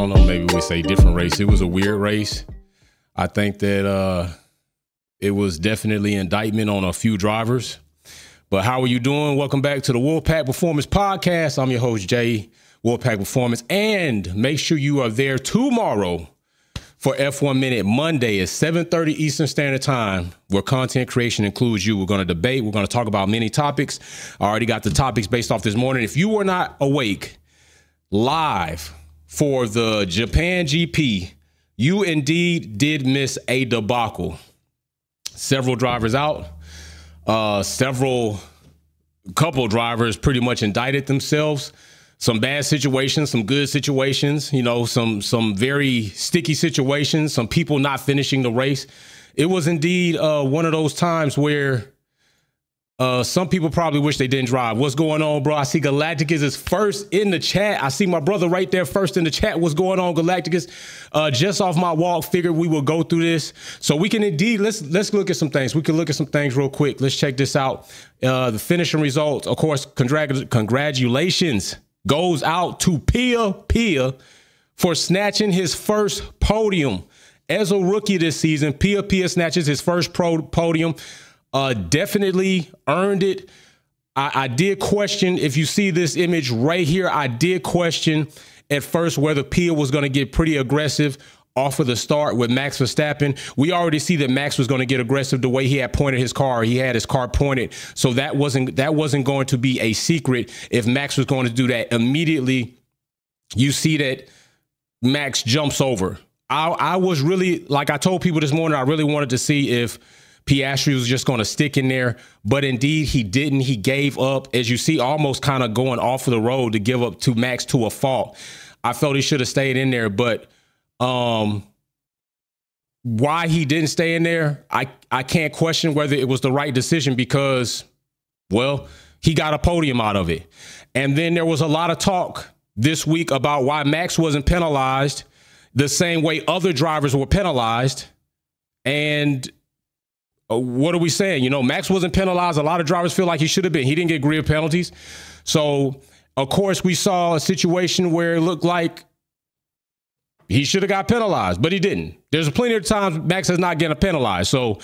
don't know, maybe we say different race. It was a weird race. I think that uh, it was definitely indictment on a few drivers. But how are you doing? Welcome back to the Wolfpack Performance Podcast. I'm your host, Jay Wolfpack Performance. And make sure you are there tomorrow for F1 Minute Monday at 7:30 Eastern Standard Time, where content creation includes you. We're going to debate. We're going to talk about many topics. I already got the topics based off this morning. If you were not awake live for the Japan GP, you indeed did miss a debacle. Several drivers out. Uh, several couple drivers pretty much indicted themselves some bad situations, some good situations, you know, some some very sticky situations, some people not finishing the race. It was indeed uh, one of those times where uh, some people probably wish they didn't drive. What's going on, bro? I see Galacticus is first in the chat. I see my brother right there first in the chat. What's going on, Galacticus? Uh, just off my walk, figured we will go through this, so we can indeed let's let's look at some things. We can look at some things real quick. Let's check this out. Uh, the finishing results, of course. Congrat- congratulations goes out to Pia Pia for snatching his first podium. As a rookie this season, Pia Pia snatches his first pro podium. Uh, definitely earned it. I, I did question if you see this image right here. I did question at first whether Pia was going to get pretty aggressive off of the start with Max Verstappen. We already see that Max was going to get aggressive the way he had pointed his car. He had his car pointed, so that wasn't that wasn't going to be a secret if Max was going to do that immediately. You see that Max jumps over. I, I was really like I told people this morning. I really wanted to see if Piastri was just going to stick in there, but indeed he didn't. He gave up, as you see, almost kind of going off of the road to give up to Max to a fault. I felt he should have stayed in there, but um, why he didn't stay in there, I, I can't question whether it was the right decision because, well, he got a podium out of it. And then there was a lot of talk this week about why Max wasn't penalized the same way other drivers were penalized. And Uh, what are we saying? You know, Max wasn't penalized. A lot of drivers feel like he should have been. He didn't get grid penalties. So, of course, we saw a situation where it looked like he should have got penalized, but he didn't. There's plenty of times Max is not getting penalized. So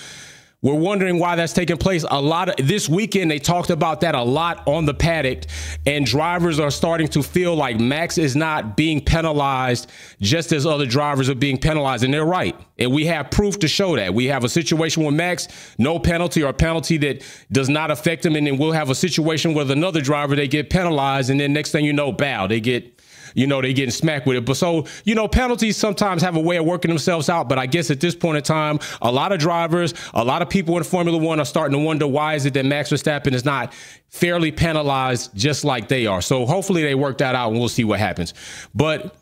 we're wondering why that's taking place. A lot of this weekend, they talked about that a lot on the paddock, and drivers are starting to feel like Max is not being penalized just as other drivers are being penalized, and they're right. And we have proof to show that. We have a situation with Max, no penalty or penalty that does not affect him, and then we'll have a situation with another driver they get penalized, and then next thing you know, bow, they get you know, they getting smacked with it. But so, you know, penalties sometimes have a way of working themselves out. But I guess at this point in time, a lot of drivers, a lot of people in Formula One are starting to wonder why is it that Max Verstappen is not fairly penalized just like they are. So hopefully they work that out and we'll see what happens. But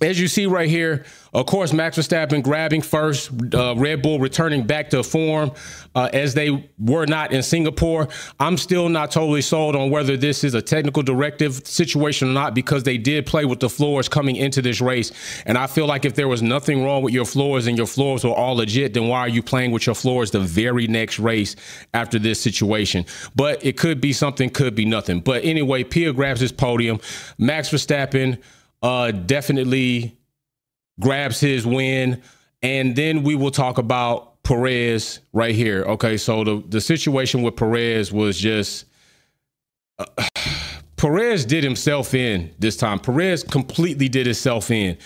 as you see right here, of course, Max Verstappen grabbing first, uh, Red Bull returning back to form uh, as they were not in Singapore. I'm still not totally sold on whether this is a technical directive situation or not because they did play with the floors coming into this race. And I feel like if there was nothing wrong with your floors and your floors were all legit, then why are you playing with your floors the very next race after this situation? But it could be something, could be nothing. But anyway, Pia grabs his podium. Max Verstappen uh, definitely grabs his win. And then we will talk about Perez right here. Okay, so the, the situation with Perez was just uh, Perez did himself in this time. Perez completely did himself in.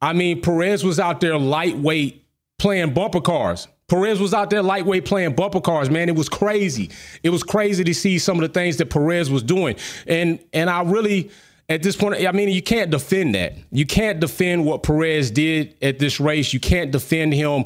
I mean, Perez was out there lightweight playing bumper cars. Perez was out there lightweight playing bumper cars, man. It was crazy. It was crazy to see some of the things that Perez was doing. And and I really at this point, I mean, you can't defend that. You can't defend what Perez did at this race. You can't defend him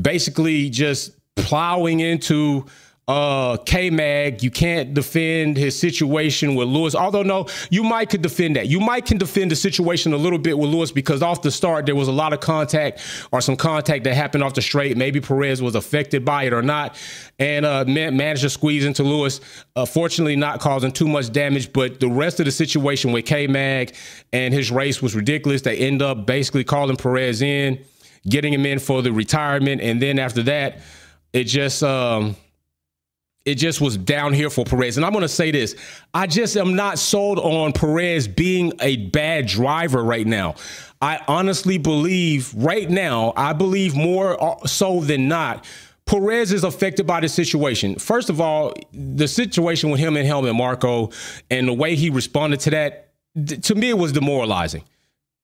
basically just plowing into uh K-Mag. You can't defend his situation with Lewis. Although no, you might could defend that. You might can defend the situation a little bit with Lewis because off the start there was a lot of contact or some contact that happened off the straight. Maybe Perez was affected by it or not, and uh managed to squeeze into Lewis. Uh, fortunately, not causing too much damage. But the rest of the situation with K-Mag and his race was ridiculous. They end up basically calling Perez in, getting him in for the retirement, and then after that, it just um it just was down here for Perez. And I'm going to say this I just am not sold on Perez being a bad driver right now. I honestly believe right now, I believe more uh, so than not. Perez is affected by the situation. First of all, the situation with him and Helmut Marko and the way he responded to that, to me, it was demoralizing.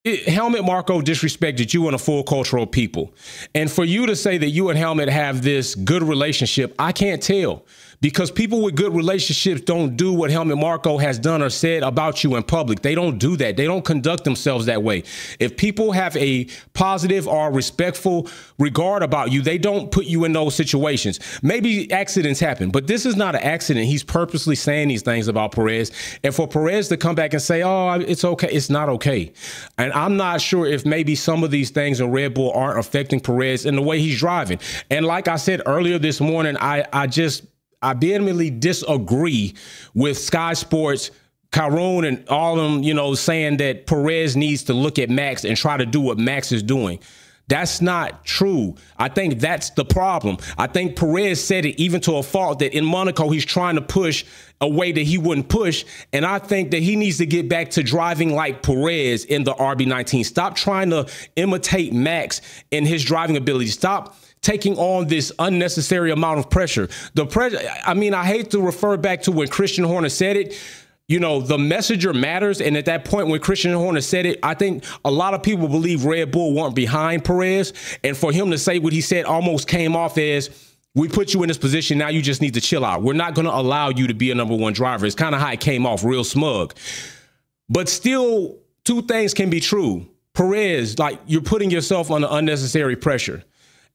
Helmut Marko disrespected you and a full cultural people. And for you to say that you and Helmut have this good relationship, I can't tell because people with good relationships don't do what Helmut Marko has done or said about you in public. They don't do that. They don't conduct themselves that way. If people have a positive or respectful regard about you, they don't put you in those situations. Maybe accidents happen, but this is not an accident. He's purposely saying these things about Perez. And for Perez to come back and say, oh, it's okay, it's not okay. And I'm not sure if maybe some of these things in Red Bull aren't affecting Perez in the way he's driving. And like I said earlier this morning, I, I just I vehemently disagree with Sky Sports. Karun and all of them, you know, saying that Perez needs to look at Max and try to do what Max is doing. That's not true. I think that's the problem. I think Perez said it even to a fault that in Monaco he's trying to push a way that he wouldn't push. And I think that he needs to get back to driving like Perez in the RB19. Stop trying to imitate Max in his driving ability. Stop taking on this unnecessary amount of pressure. The pressure, I mean, I hate to refer back to when Christian Horner said it. You know, the messenger matters. And at that point, when Christian Horner said it, I think a lot of people believe Red Bull weren't behind Perez. And for him to say what he said almost came off as, we put you in this position. Now you just need to chill out. We're not going to allow you to be a number one driver. It's kind of how it came off, real smug. But still, two things can be true. Perez, like you're putting yourself under unnecessary pressure.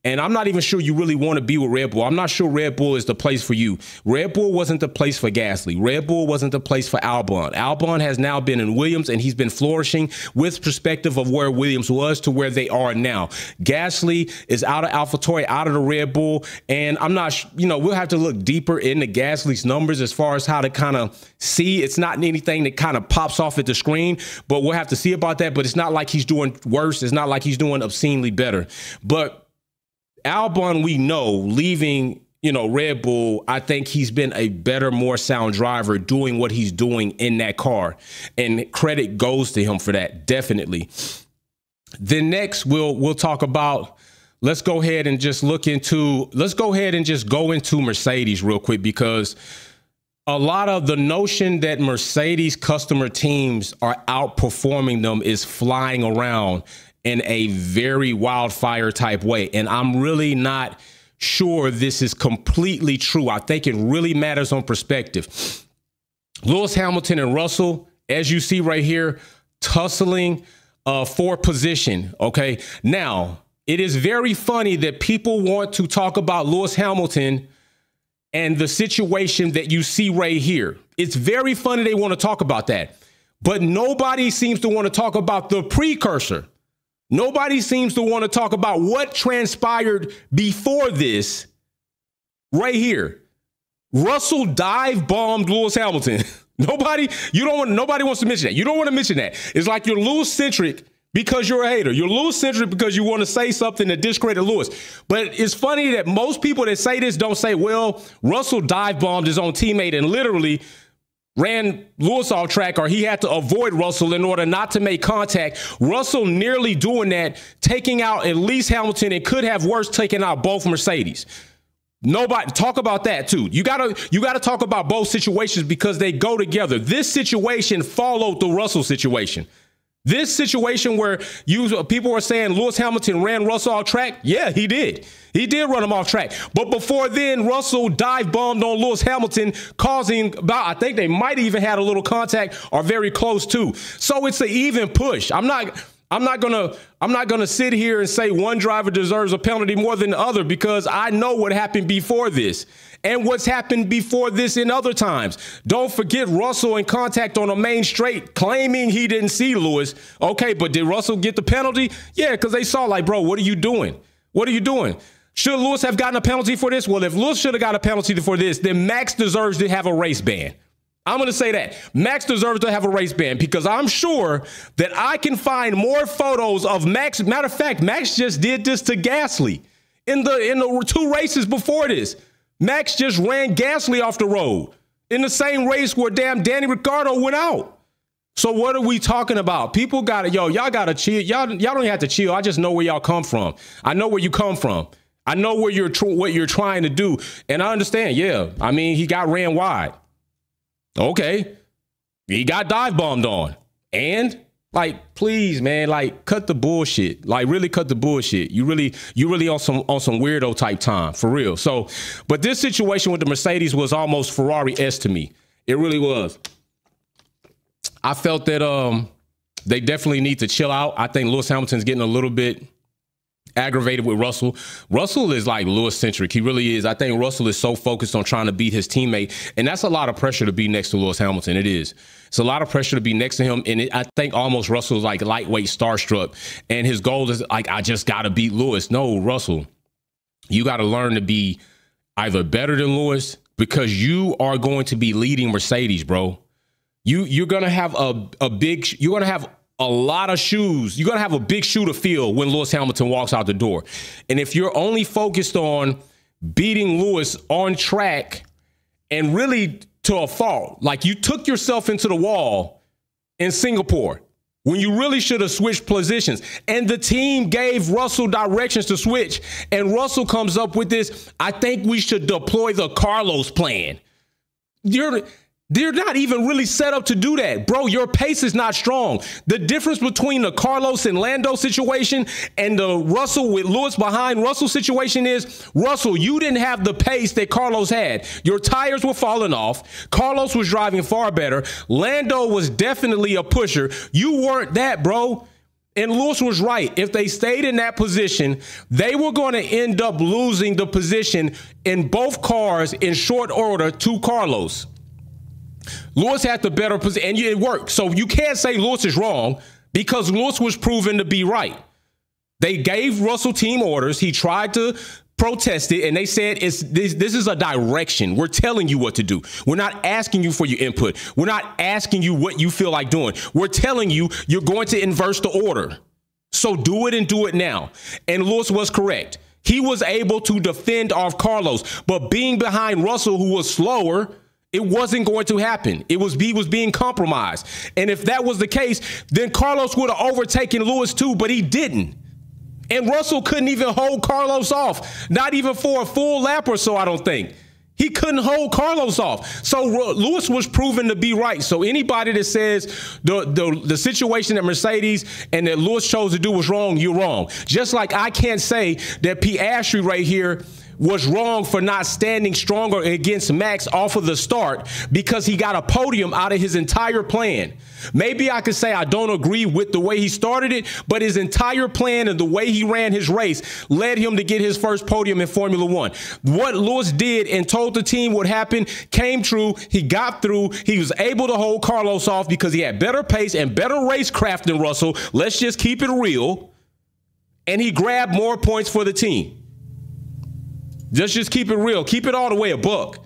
And I'm not even sure you really want to be with Red Bull. I'm not sure Red Bull is the place for you. Red Bull wasn't the place for Gasly. Red Bull wasn't the place for Albon. Albon has now been in Williams and he's been flourishing with perspective of where Williams was to where they are now. Gasly is out of AlphaTauri, out of the Red Bull. And I'm not, you know, we'll have to look deeper into Gasly's numbers as far as how to kind of see. It's not anything that kind of pops off at the screen, but we'll have to see about that. But it's not like he's doing worse. It's not like he's doing obscenely better. But Albon, we know, leaving you know, Red Bull, I think he's been a better, more sound driver doing what he's doing in that car. And credit goes to him for that, definitely. Then next we'll we'll talk about let's go ahead and just look into let's go ahead and just go into Mercedes real quick because a lot of the notion that Mercedes customer teams are outperforming them is flying around in a very wildfire type way. And I'm really not sure this is completely true. I think it really matters on perspective. Lewis Hamilton and Russell, as you see right here, tussling uh, for position. Okay. Now, it is very funny that people want to talk about Lewis Hamilton and the situation that you see right here. It's very funny they want to talk about that. But nobody seems to want to talk about the precursor. Nobody seems to want to talk about what transpired before this right here. Russell dive bombed Lewis Hamilton. nobody, you don't want nobody wants to mention that. You don't want to mention that. It's like you're Lewis centric because you're a hater. You're Lewis centric because you want to say something to discredit Lewis. But it's funny that most people that say this don't say, well, Russell dive bombed his own teammate and literally ran Lewis off track or he had to avoid Russell in order not to make contact. Russell nearly doing that, taking out at least Hamilton and could have worse taken out both Mercedes. Nobody talk about that too. You gotta you gotta talk about both situations because they go together. This situation followed the Russell situation. This situation where you people were saying Lewis Hamilton ran Russell off track, yeah, he did. He did run him off track. But before then, Russell dive bombed on Lewis Hamilton, causing about I think they might even had a little contact or very close to. So it's an even push. I'm not I'm not gonna I'm not gonna sit here and say one driver deserves a penalty more than the other because I know what happened before this and what's happened before this in other times. Don't forget Russell in contact on a main straight claiming he didn't see Lewis. Okay, but did Russell get the penalty? Yeah, because they saw, like, bro, what are you doing? What are you doing? Should Lewis have gotten a penalty for this? Well, if Lewis should have got a penalty for this, then Max deserves to have a race ban. I'm going to say that Max deserves to have a race ban because I'm sure that I can find more photos of Max. Matter of fact, Max just did this to Gasly in the in the two races before this. Max just ran Gasly off the road in the same race where damn Danny Ricciardo went out. So what are we talking about? People got to yo, y'all got to chill. Y'all y'all don't have to chill. I just know where y'all come from. I know where you come from. I know where you're tr- what you're trying to do, and I understand. Yeah, I mean he got ran wide. Okay, he got dive bombed on, and like please, man, like cut the bullshit. Like really cut the bullshit. You really you really on some on some weirdo type time for real. So, but this situation with the Mercedes was almost Ferrari s to me. It really was. I felt that um they definitely need to chill out. I think Lewis Hamilton's getting a little bit aggravated with Russell. Russell is like Lewis centric. He really is. I think Russell is so focused on trying to beat his teammate, and that's a lot of pressure to be next to Lewis Hamilton. It is. It's a lot of pressure to be next to him, and it, I think almost Russell's like lightweight starstruck, and his goal is like I just got to beat Lewis. No, Russell, you got to learn to be either better than Lewis because you are going to be leading Mercedes, bro. You you're gonna have a a big you're gonna have a lot of shoes. You're gonna have a big shoe to fill when Lewis Hamilton walks out the door. And if you're only focused on beating Lewis on track and really to a fault, like you took yourself into the wall in Singapore when you really should have switched positions. And the team gave Russell directions to switch. And Russell comes up with this I think we should deploy the Carlos plan. You're they're not even really set up to do that. Bro, your pace is not strong. The difference between the Carlos and Lando situation and the Russell with Lewis behind Russell situation is Russell, you didn't have the pace that Carlos had. Your tires were falling off. Carlos was driving far better. Lando was definitely a pusher. You weren't that, bro. And Lewis was right. If they stayed in that position, they were going to end up losing the position in both cars in short order to Carlos. Lewis had the better position, and it worked. So you can't say Lewis is wrong because Lewis was proven to be right. They gave Russell team orders. He tried to protest it, and they said it's this, this is a direction. We're telling you what to do. We're not asking you for your input. We're not asking you what you feel like doing. We're telling you you're going to inverse the order. So do it and do it now. And Lewis was correct. He was able to defend off Carlos, but being behind Russell, who was slower, it wasn't going to happen. It was he was being compromised. And if that was the case, then Carlos would have overtaken Lewis too, but he didn't. And Russell couldn't even hold Carlos off, not even for a full lap or so, I don't think. He couldn't hold Carlos off. So Lewis was proven to be right. So anybody that says the, the, the situation at Mercedes and that Lewis chose to do was wrong, you're wrong. Just like I can't say that Piastri right here was wrong for not standing stronger against Max off of the start because he got a podium out of his entire plan. Maybe I could say I don't agree with the way he started it, but his entire plan and the way he ran his race led him to get his first podium in Formula One. What Lewis did and told the team what happened came true. He got through. He was able to hold Carlos off because he had better pace and better racecraft than Russell. Let's just keep it real. And he grabbed more points for the team. Just just keep it real. Keep it all the way a buck.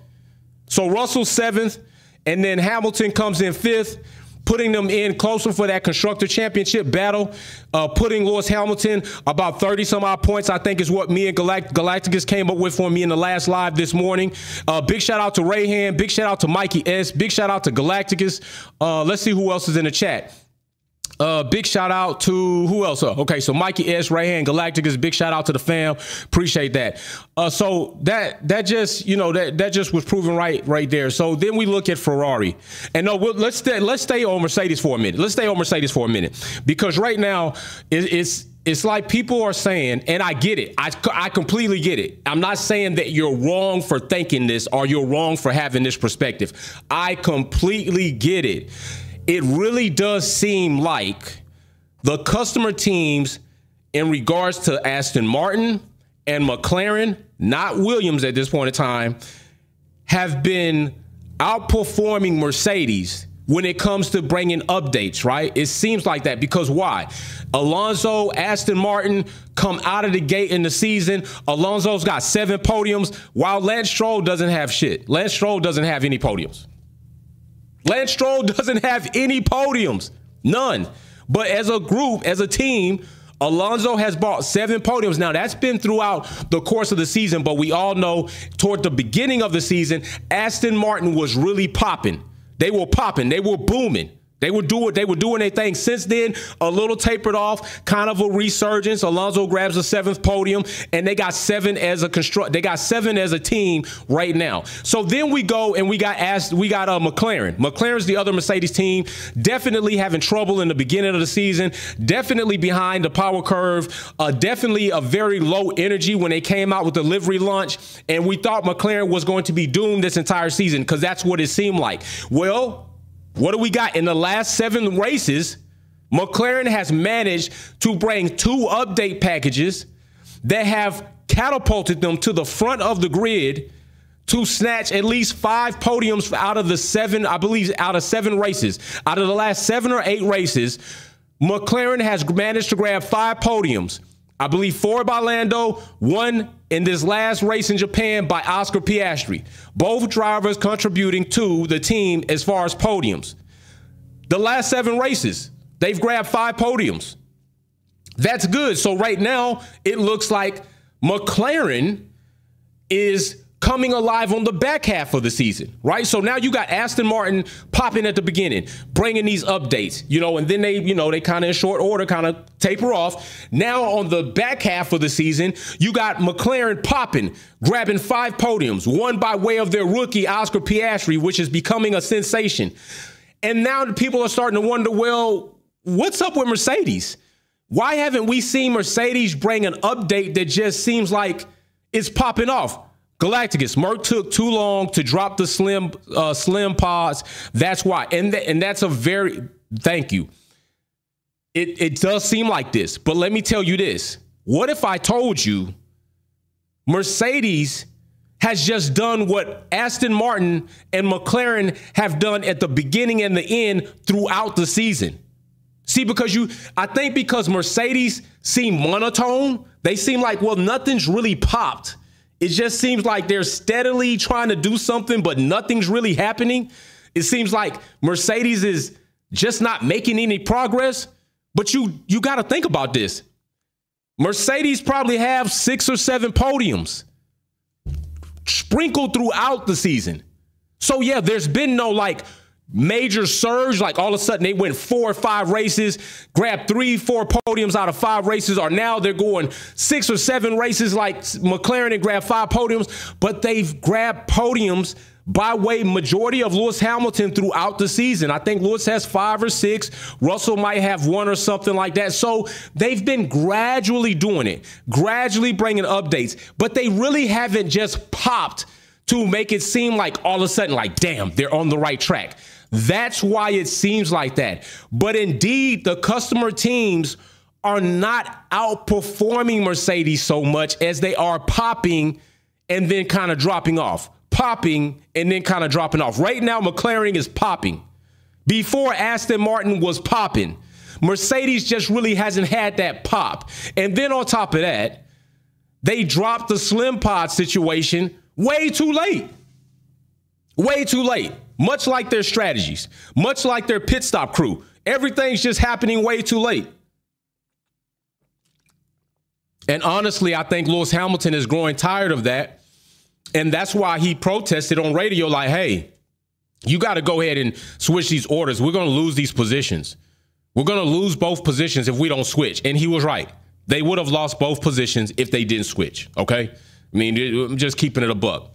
So Russell seventh, and then Hamilton comes in fifth, putting them in closer for that constructor championship battle. Uh, putting Lewis Hamilton about 30 some odd points, I think, is what me and Galact- Galacticus came up with for me in the last live this morning. Uh, big shout out to Rayhan. Big shout out to Mikey S. Big shout out to Galacticus. Uh, let's see who else is in the chat. Uh, big shout out to who else? Uh, okay, so Mikey S. right here Galacticus. Big shout out to the fam. Appreciate that. Uh, so that that just you know that that just was proven right right there. So then we look at Ferrari, and no, we'll, let's stay let's stay on Mercedes for a minute. Let's stay on Mercedes for a minute because right now it, it's it's like people are saying, and I get it. I, I completely get it. I'm not saying that you're wrong for thinking this or you're wrong for having this perspective. I completely get it it really does seem like the customer teams in regards to Aston Martin and McLaren, not Williams at this point in time, have been outperforming Mercedes when it comes to bringing updates, right? It seems like that because why? Alonso, Aston Martin come out of the gate in the season. Alonso's got seven podiums, while Lance Stroll doesn't have shit. Lance Stroll doesn't have any podiums. Lance Stroll doesn't have any podiums, none. But as a group, as a team, Alonso has bought seven podiums. Now, that's been throughout the course of the season, but we all know toward the beginning of the season, Aston Martin was really popping. They were popping, they were booming. They were doing they were doing their thing. Since then, a little tapered off, kind of a resurgence. Alonso grabs the seventh podium, and they got seven as a construct. They got seven as a team right now. So then we go and we got asked. We got uh, McLaren. McLaren's the other Mercedes team. Definitely having trouble in the beginning of the season. Definitely behind the power curve. Uh, definitely a very low energy when they came out with the livery launch, and we thought McLaren was going to be doomed this entire season because that's what it seemed like. Well, what do we got? In the last seven races, McLaren has managed to bring two update packages that have catapulted them to the front of the grid to snatch at least five podiums out of the seven, I believe, out of seven races. Out of the last seven or eight races, McLaren has managed to grab five podiums. I believe four by Lando, one in this last race in Japan by Oscar Piastri. Both drivers contributing to the team as far as podiums. The last seven races, they've grabbed five podiums. That's good. So right now, it looks like McLaren is coming alive on the back half of the season, right? So now you got Aston Martin popping at the beginning, bringing these updates, you know, and then they, you know, they kind of in short order kind of taper off. Now on the back half of the season, you got McLaren popping, grabbing five podiums, one by way of their rookie Oscar Piastri, which is becoming a sensation. And now people are starting to wonder, well, what's up with Mercedes? Why haven't we seen Mercedes bring an update that just seems like it's popping off? Galacticus, Merc took too long to drop the slim uh, slim pods. That's why, and th- and that's a very thank you. It it does seem like this, but let me tell you this: What if I told you Mercedes has just done what Aston Martin and McLaren have done at the beginning and the end throughout the season? See, because you, I think because Mercedes seem monotone, they seem like well nothing's really popped it just seems like they're steadily trying to do something, but nothing's really happening. It seems like Mercedes is just not making any progress. But you you got to think about this. Mercedes probably have six or seven podiums sprinkled throughout the season. So yeah, there's been no like major surge. Like all of a sudden they went four or five races, grabbed three, four podiums out of five races, or now they're going six or seven races like McLaren and grabbed five podiums, but they've grabbed podiums by way majority of Lewis Hamilton throughout the season. I think Lewis has five or six. Russell might have one or something like that. So they've been gradually doing it, gradually bringing updates, but they really haven't just popped to make it seem like all of a sudden, like, damn, they're on the right track. That's why it seems like that. But indeed, the customer teams are not outperforming Mercedes so much as they are popping and then kind of dropping off. Popping and then kind of dropping off. Right now, McLaren is popping. Before Aston Martin was popping, Mercedes just really hasn't had that pop. And then on top of that, they dropped the slim pod situation way too late. Way too late much like their strategies, much like their pit stop crew. Everything's just happening way too late. And honestly, I think Lewis Hamilton is growing tired of that. And that's why he protested on radio like, hey, you got to go ahead and switch these orders. We're going to lose these positions. We're going to lose both positions if we don't switch. And he was right. They would have lost both positions if they didn't switch. Okay. I mean, I'm just keeping it a buck.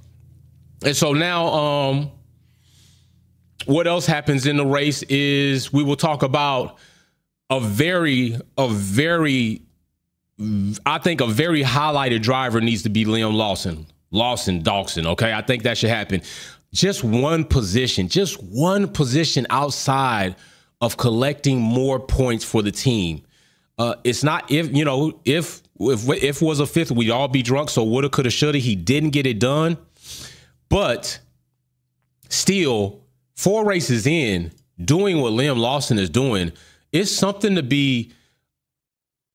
And so now, um, what else happens in the race is we will talk about a very, a very, I think a very highlighted driver needs to be Liam Lawson. Lawson, Dawson, okay? I think that should happen. Just one position, just one position outside of collecting more points for the team. Uh, it's not if you know if if if was a fifth, we'd all be drunk. So woulda, coulda, shoulda. He didn't get it done, but still, four races in, doing what Liam Lawson is doing, it's something to be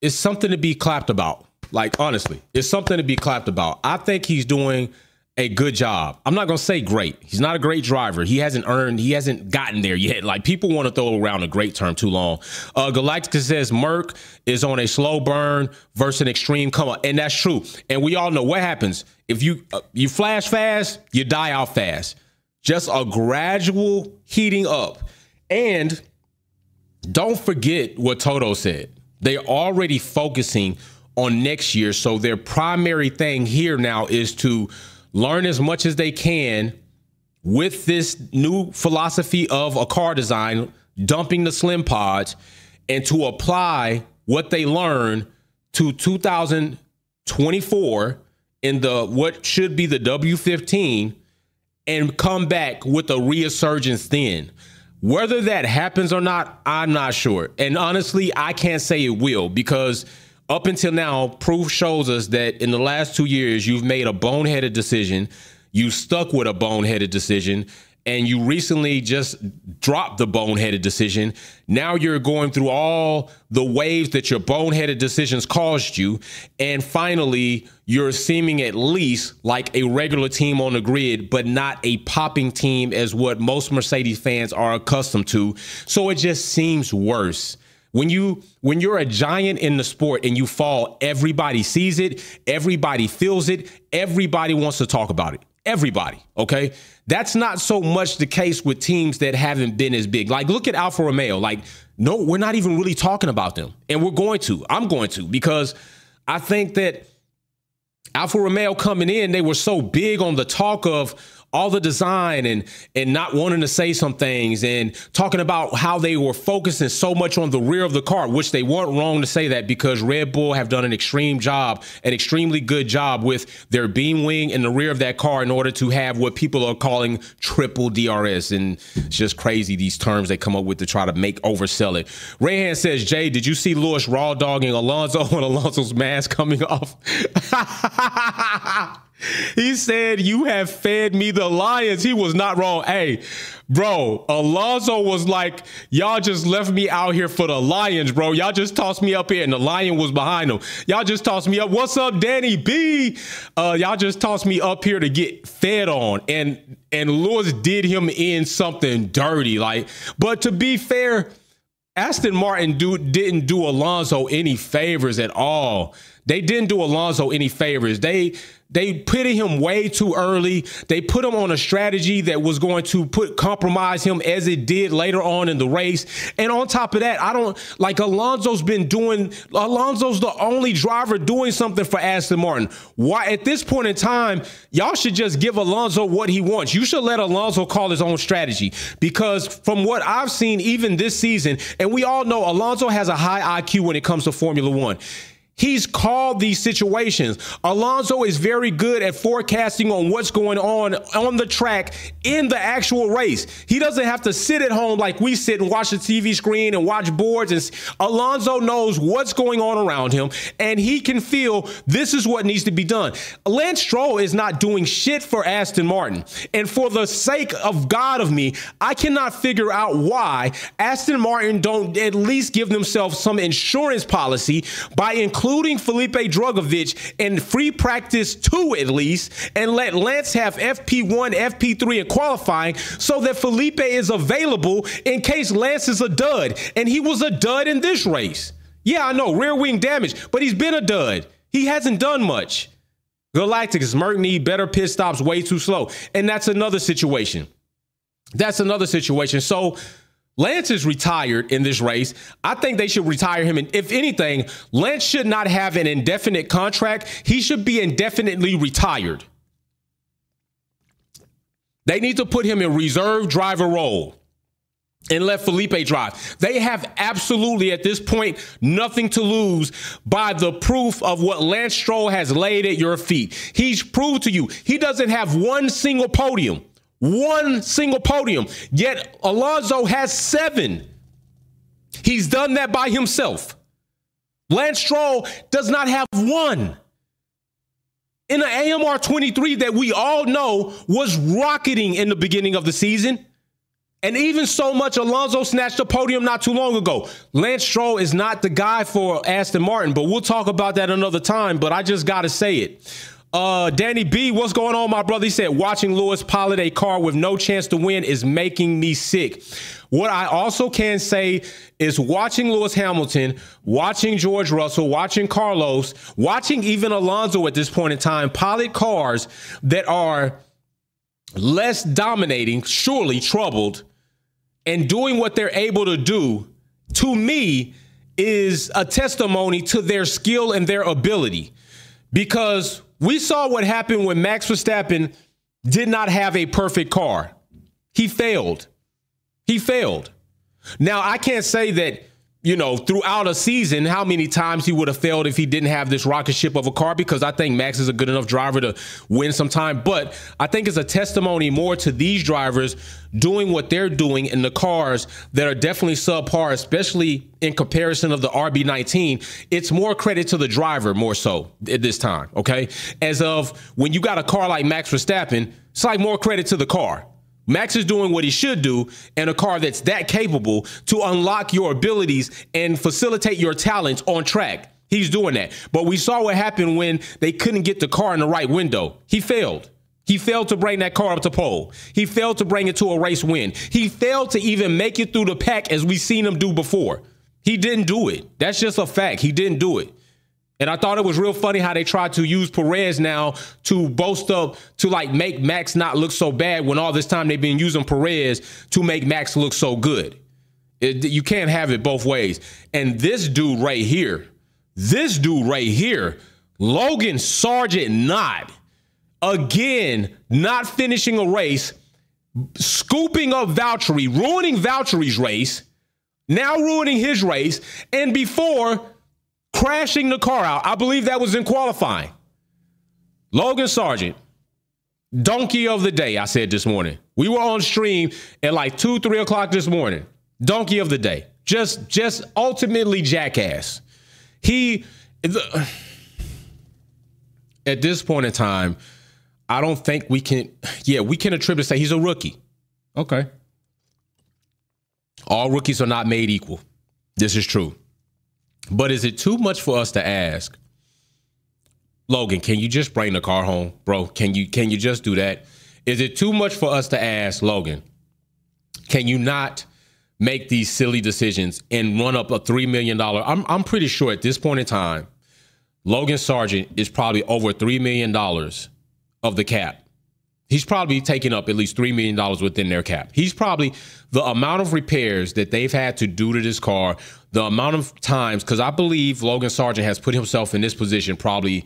it's something to be clapped about. Like honestly, it's something to be clapped about. I think he's doing a good job. I'm not to say great. He's not a great driver. He hasn't earned, he hasn't gotten there yet. Like people want to throw around a great term too long. Uh, Galactica says Merc is on a slow burn versus an extreme come up. And that's true. And we all know what happens. If you uh, you flash fast, you die out fast. Just a gradual heating up. And don't forget what Toto said. They're already focusing on next year. So their primary thing here now is to learn as much as they can with this new philosophy of a car design, dumping the slim pods, and to apply what they learn to 2024 in the what should be the W15 and come back with a resurgence then. Whether that happens or not, I'm not sure. And honestly, I can't say it will because up until now, proof shows us that in the last two years, you've made a boneheaded decision. You stuck with a boneheaded decision, and you recently just dropped the boneheaded decision. Now you're going through all the waves that your boneheaded decisions caused you. And finally, you're seeming at least like a regular team on the grid, but not a popping team as what most Mercedes fans are accustomed to. So it just seems worse. When you when you're a giant in the sport and you fall, everybody sees it, everybody feels it, everybody wants to talk about it. Everybody, okay? That's not so much the case with teams that haven't been as big. Like look at Alfa Romeo. Like no, we're not even really talking about them. And we're going to. I'm going to because I think that Alfa Romeo coming in, they were so big on the talk of all the design and and not wanting to say some things and talking about how they were focusing so much on the rear of the car, which they weren't wrong to say that because Red Bull have done an extreme job, an extremely good job with their beam wing in the rear of that car in order to have what people are calling triple DRS. And it's just crazy these terms they come up with to try to make oversell it. Rayhan says, Jay, did you see Lewis raw dogging Alonso when Alonso's mask coming off? He said, You have fed me the lions. He was not wrong. Hey, bro, Alonso was like, Y'all just left me out here for the lions, bro. Y'all just tossed me up here, and the lion was behind him. Y'all just tossed me up. What's up, Danny B? Uh, y'all just tossed me up here to get fed on. And and Lewis did him in something dirty. Like, but to be fair, Aston Martin do, didn't do Alonso any favors at all. They didn't do Alonso any favors. They they pitted him way too early. They put him on a strategy that was going to put compromise him as it did later on in the race. And on top of that, I don't like Alonso's been doing Alonso's the only driver doing something for Aston Martin. Why at this point in time, y'all should just give Alonso what he wants. You should let Alonso call his own strategy because from what I've seen even this season, and we all know Alonso has a high IQ when it comes to Formula 1. He's called these situations. Alonso is very good at forecasting on what's going on on the track in the actual race. He doesn't have to sit at home like we sit and watch the TV screen and watch boards. And Alonso knows what's going on around him, and he can feel this is what needs to be done. Lance Stroll is not doing shit for Aston Martin, and for the sake of God of me, I cannot figure out why Aston Martin don't at least give themselves some insurance policy by including including Felipe Drugovich in free practice two at least, and let Lance have FP1, FP3 in qualifying so that Felipe is available in case Lance is a dud. And he was a dud in this race. Yeah, I know, rear wing damage, but he's been a dud. He hasn't done much. Galacticus, Merc need better pit stops way too slow. And that's another situation. That's another situation. So Lance is retired in this race. I think they should retire him. And if anything, Lance should not have an indefinite contract. He should be indefinitely retired. They need to put him in reserve driver role and let Felipe drive. They have absolutely at this point nothing to lose by the proof of what Lance Stroll has laid at your feet. He's proved to you he doesn't have one single podium. One single podium. Yet Alonso has seven. He's done that by himself. Lance Stroll does not have one. In the AMR 23 that we all know was rocketing in the beginning of the season. And even so much, Alonso snatched a podium not too long ago. Lance Stroll is not the guy for Aston Martin, but we'll talk about that another time. But I just got to say it. Uh, Danny B, what's going on, my brother? He said, watching Lewis pilot a car with no chance to win is making me sick. What I also can say is watching Lewis Hamilton, watching George Russell, watching Carlos, watching even Alonso at this point in time pilot cars that are less dominating, surely troubled, and doing what they're able to do, to me, is a testimony to their skill and their ability. Because we saw what happened when Max Verstappen did not have a perfect car. He failed. He failed. Now, I can't say that you know, throughout a season, how many times he would have failed if he didn't have this rocket ship of a car because I think Max is a good enough driver to win some time. But I think it's a testimony more to these drivers doing what they're doing in the cars that are definitely subpar, especially in comparison of the RB19. It's more credit to the driver more so at this time, okay? As of when you got a car like Max Verstappen, it's like more credit to the car. Max is doing what he should do in a car that's that capable to unlock your abilities and facilitate your talents on track. He's doing that. But we saw what happened when they couldn't get the car in the right window. He failed. He failed to bring that car up to pole. He failed to bring it to a race win. He failed to even make it through the pack as we've seen him do before. He didn't do it. That's just a fact. He didn't do it. And I thought it was real funny how they tried to use Perez now to boast up to like make Max not look so bad when all this time they've been using Perez to make Max look so good. It, you can't have it both ways. And this dude right here, this dude right here, Logan Sargeant not again not finishing a race, scooping up Valtteri, ruining Valtteri's race, now ruining his race, and before crashing the car out. I believe that was in qualifying. Logan Sargeant, donkey of the day, I said this morning. We were on stream at like two, three o'clock this morning. Donkey of the day. Just, just ultimately jackass. He, the, at this point in time, I don't think we can, yeah, we can attribute say he's a rookie. Okay. All rookies are not made equal. This is true. But is it too much for us to ask, Logan, can you just bring the car home, bro? Can you can you just do that? Is it too much for us to ask, Logan? Can you not make these silly decisions and run up a three million dollar? I'm I'm pretty sure at this point in time, Logan Sargeant is probably over three million dollars of the cap. He's probably taking up at least $3 million within their cap. He's probably the amount of repairs that they've had to do to this car, the amount of times, because I believe Logan Sargeant has put himself in this position probably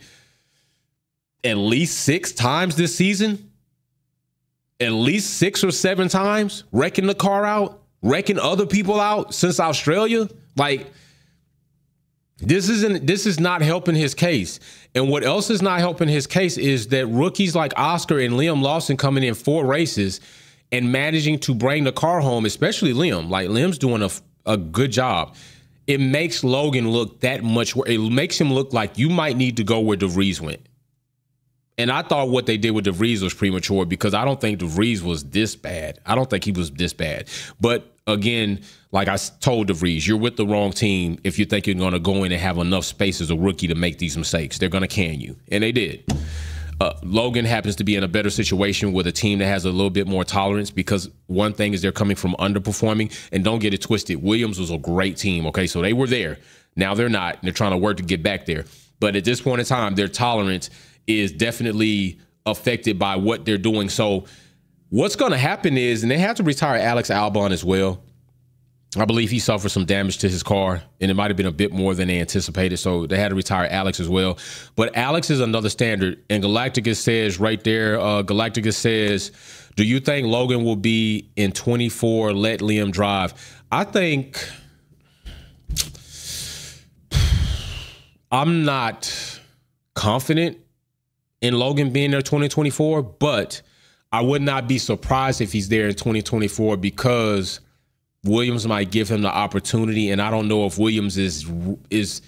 at least six times this season, at least six or seven times, wrecking the car out, wrecking other people out since Australia. Like, this isn't this is not helping his case. And what else is not helping his case is that rookies like Oscar and Liam Lawson coming in four races and managing to bring the car home, especially Liam. Like Liam's doing a, a good job. It makes Logan look that much. worse. It makes him look like you might need to go where DeVries went. And I thought what they did with DeVries was premature because I don't think DeVries was this bad. I don't think he was this bad. But again, like I told DeVries, you're with the wrong team if you think you're going to go in and have enough space as a rookie to make these mistakes. They're going to can you. And they did. Uh, Logan happens to be in a better situation with a team that has a little bit more tolerance because one thing is they're coming from underperforming. And don't get it twisted. Williams was a great team. Okay. So they were there. Now they're not. They're trying to work to get back there. But at this point in time, their tolerance is definitely affected by what they're doing. So what's going to happen is, and they have to retire Alex Albon as well. I believe he suffered some damage to his car, and it might have been a bit more than they anticipated. So they had to retire Alex as well. But Alex is another standard. And Galacticus says right there, uh, Galacticus says, Do you think Logan will be in 24? Let Liam drive. I think I'm not confident in Logan being there 2024, but I would not be surprised if he's there in 2024 because Williams might give him the opportunity, and I don't know if Williams is is.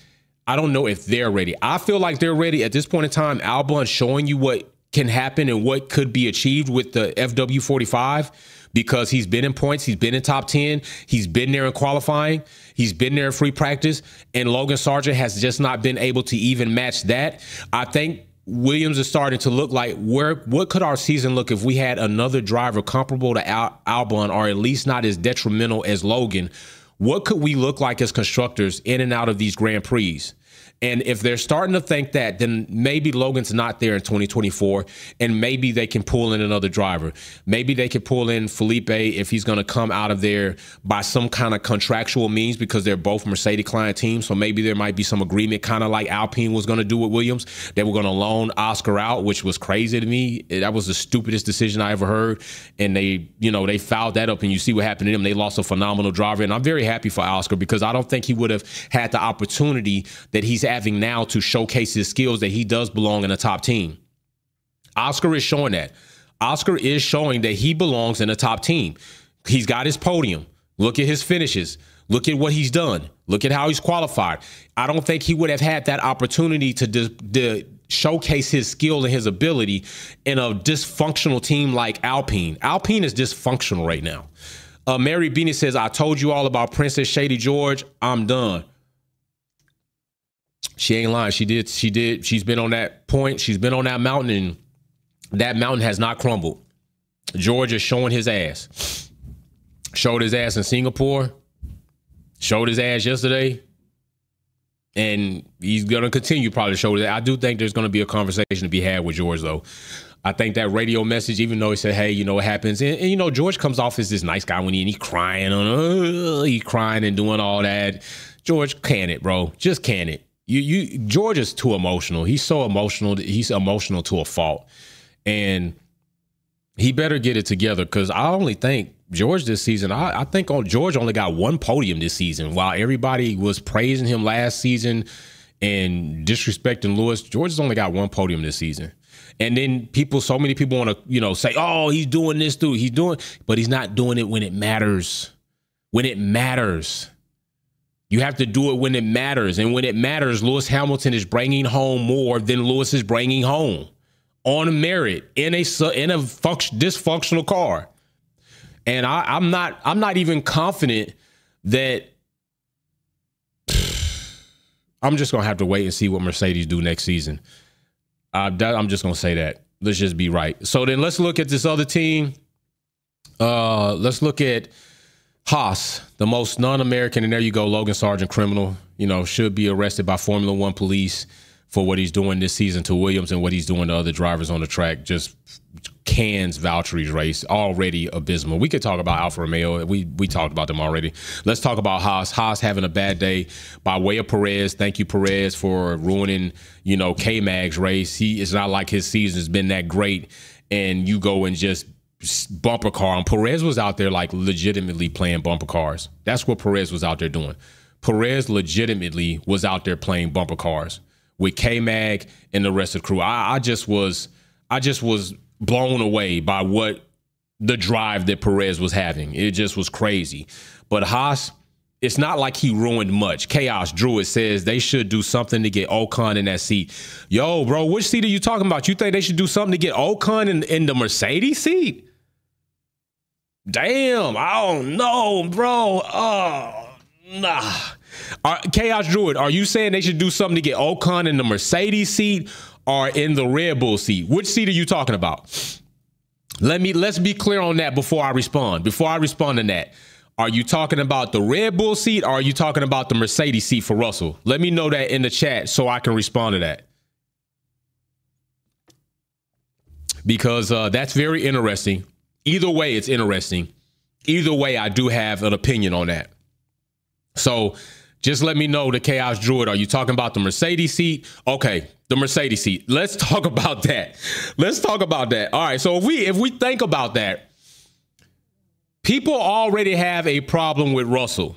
I don't know if they're ready. I feel like they're ready at this point in time. Albon showing you what can happen and what could be achieved with the FW45 because he's been in points, he's been in top 10, he's been there in qualifying, he's been there in free practice, and Logan Sargeant has just not been able to even match that. I think Williams is starting to look like where what could our season look if we had another driver comparable to Al- Albon or at least not as detrimental as Logan? What could we look like as constructors in and out of these Grand Prix? And if they're starting to think that, then maybe Logan's not there in 2024, and maybe they can pull in another driver. Maybe they could pull in Felipe if he's going to come out of there by some kind of contractual means because they're both Mercedes client teams. So maybe there might be some agreement, kind of like Alpine was going to do with Williams. They were going to loan Oscar out, which was crazy to me. That was the stupidest decision I ever heard. And they, you know, they fouled that up, and you see what happened to them. They lost a phenomenal driver, and I'm very happy for Oscar because I don't think he would have had the opportunity that he's having now to showcase his skills that he does belong in a top team. Oscar is showing that. Oscar is showing that he belongs in a top team. He's got his podium. Look at his finishes. Look at what he's done. Look at how he's qualified. I don't think he would have had that opportunity to, to, to showcase his skill and his ability in a dysfunctional team like Alpine. Alpine is dysfunctional right now. Uh, Mary Beanie says, I told you all about Princess Shady George. I'm done. She ain't lying. She did. She did. She's been on that point. She's been on that mountain, and that mountain has not crumbled. George is showing his ass. Showed his ass in Singapore. Showed his ass yesterday. And he's gonna continue probably to show that. I do think there's gonna be a conversation to be had with George though. I think that radio message, even though he said, "Hey, you know what happens," and, and you know George comes off as this nice guy when he and he crying on, uh, he crying and doing all that. George, can it, bro? Just can it you you George is too emotional. He's so emotional. He's emotional to a fault, and he better get it together. Because I only think George this season. I, I think on George only got one podium this season. While everybody was praising him last season and disrespecting Lewis, George has only got one podium this season. And then people, so many people want to, you know, say, "Oh, he's doing this, dude. He's doing," but he's not doing it when it matters. When it matters. You have to do it when it matters. And when it matters, Lewis Hamilton is bringing home more than Lewis is bringing home on merit in a in a function, dysfunctional car. And I, I'm not I'm not even confident that I'm just gonna have to wait and see what Mercedes do next season. I'm just gonna say that. Let's just be right. So then let's look at this other team. Uh, let's look at Haas, the most non-American, and there you go, Logan Sargeant, criminal. You know, should be arrested by Formula One police for what he's doing this season to Williams and what he's doing to other drivers on the track. Just cans Valtteri's race already abysmal. We could talk about Alfa Romeo. We we talked about them already. Let's talk about Haas. Haas having a bad day by way of Perez. Thank you, Perez, for ruining you know K Mag's race. He it's not like his season has been that great, and you go and just bumper car. And Perez was out there like legitimately playing bumper cars. That's what Perez was out there doing. Perez legitimately was out there playing bumper cars with K Mag and the rest of the crew. I, I just was, I just was blown away by what the drive that Perez was having. It just was crazy. But Haas, it's not like he ruined much. Chaos Druid says they should do something to get Ocon in that seat. Yo, bro, which seat are you talking about? You think they should do something to get Ocon in, in the Mercedes seat? Damn, I don't know, bro. Oh, nah. Are, Chaos Druid, are you saying they should do something to get Ocon in the Mercedes seat or in the Red Bull seat? Which seat are you talking about? Let me let's be clear on that before I respond. Before I respond to that, are you talking about the Red Bull seat or are you talking about the Mercedes seat for Russell? Let me know that in the chat so I can respond to that. Because uh, that's very interesting. Either way, it's interesting. Either way, I do have an opinion on that. So just let me know the Chaos Druid. Are you talking about the Mercedes seat? Okay, the Mercedes seat. Let's talk about that. Let's talk about that. All right. So if we if we think about that, people already have a problem with Russell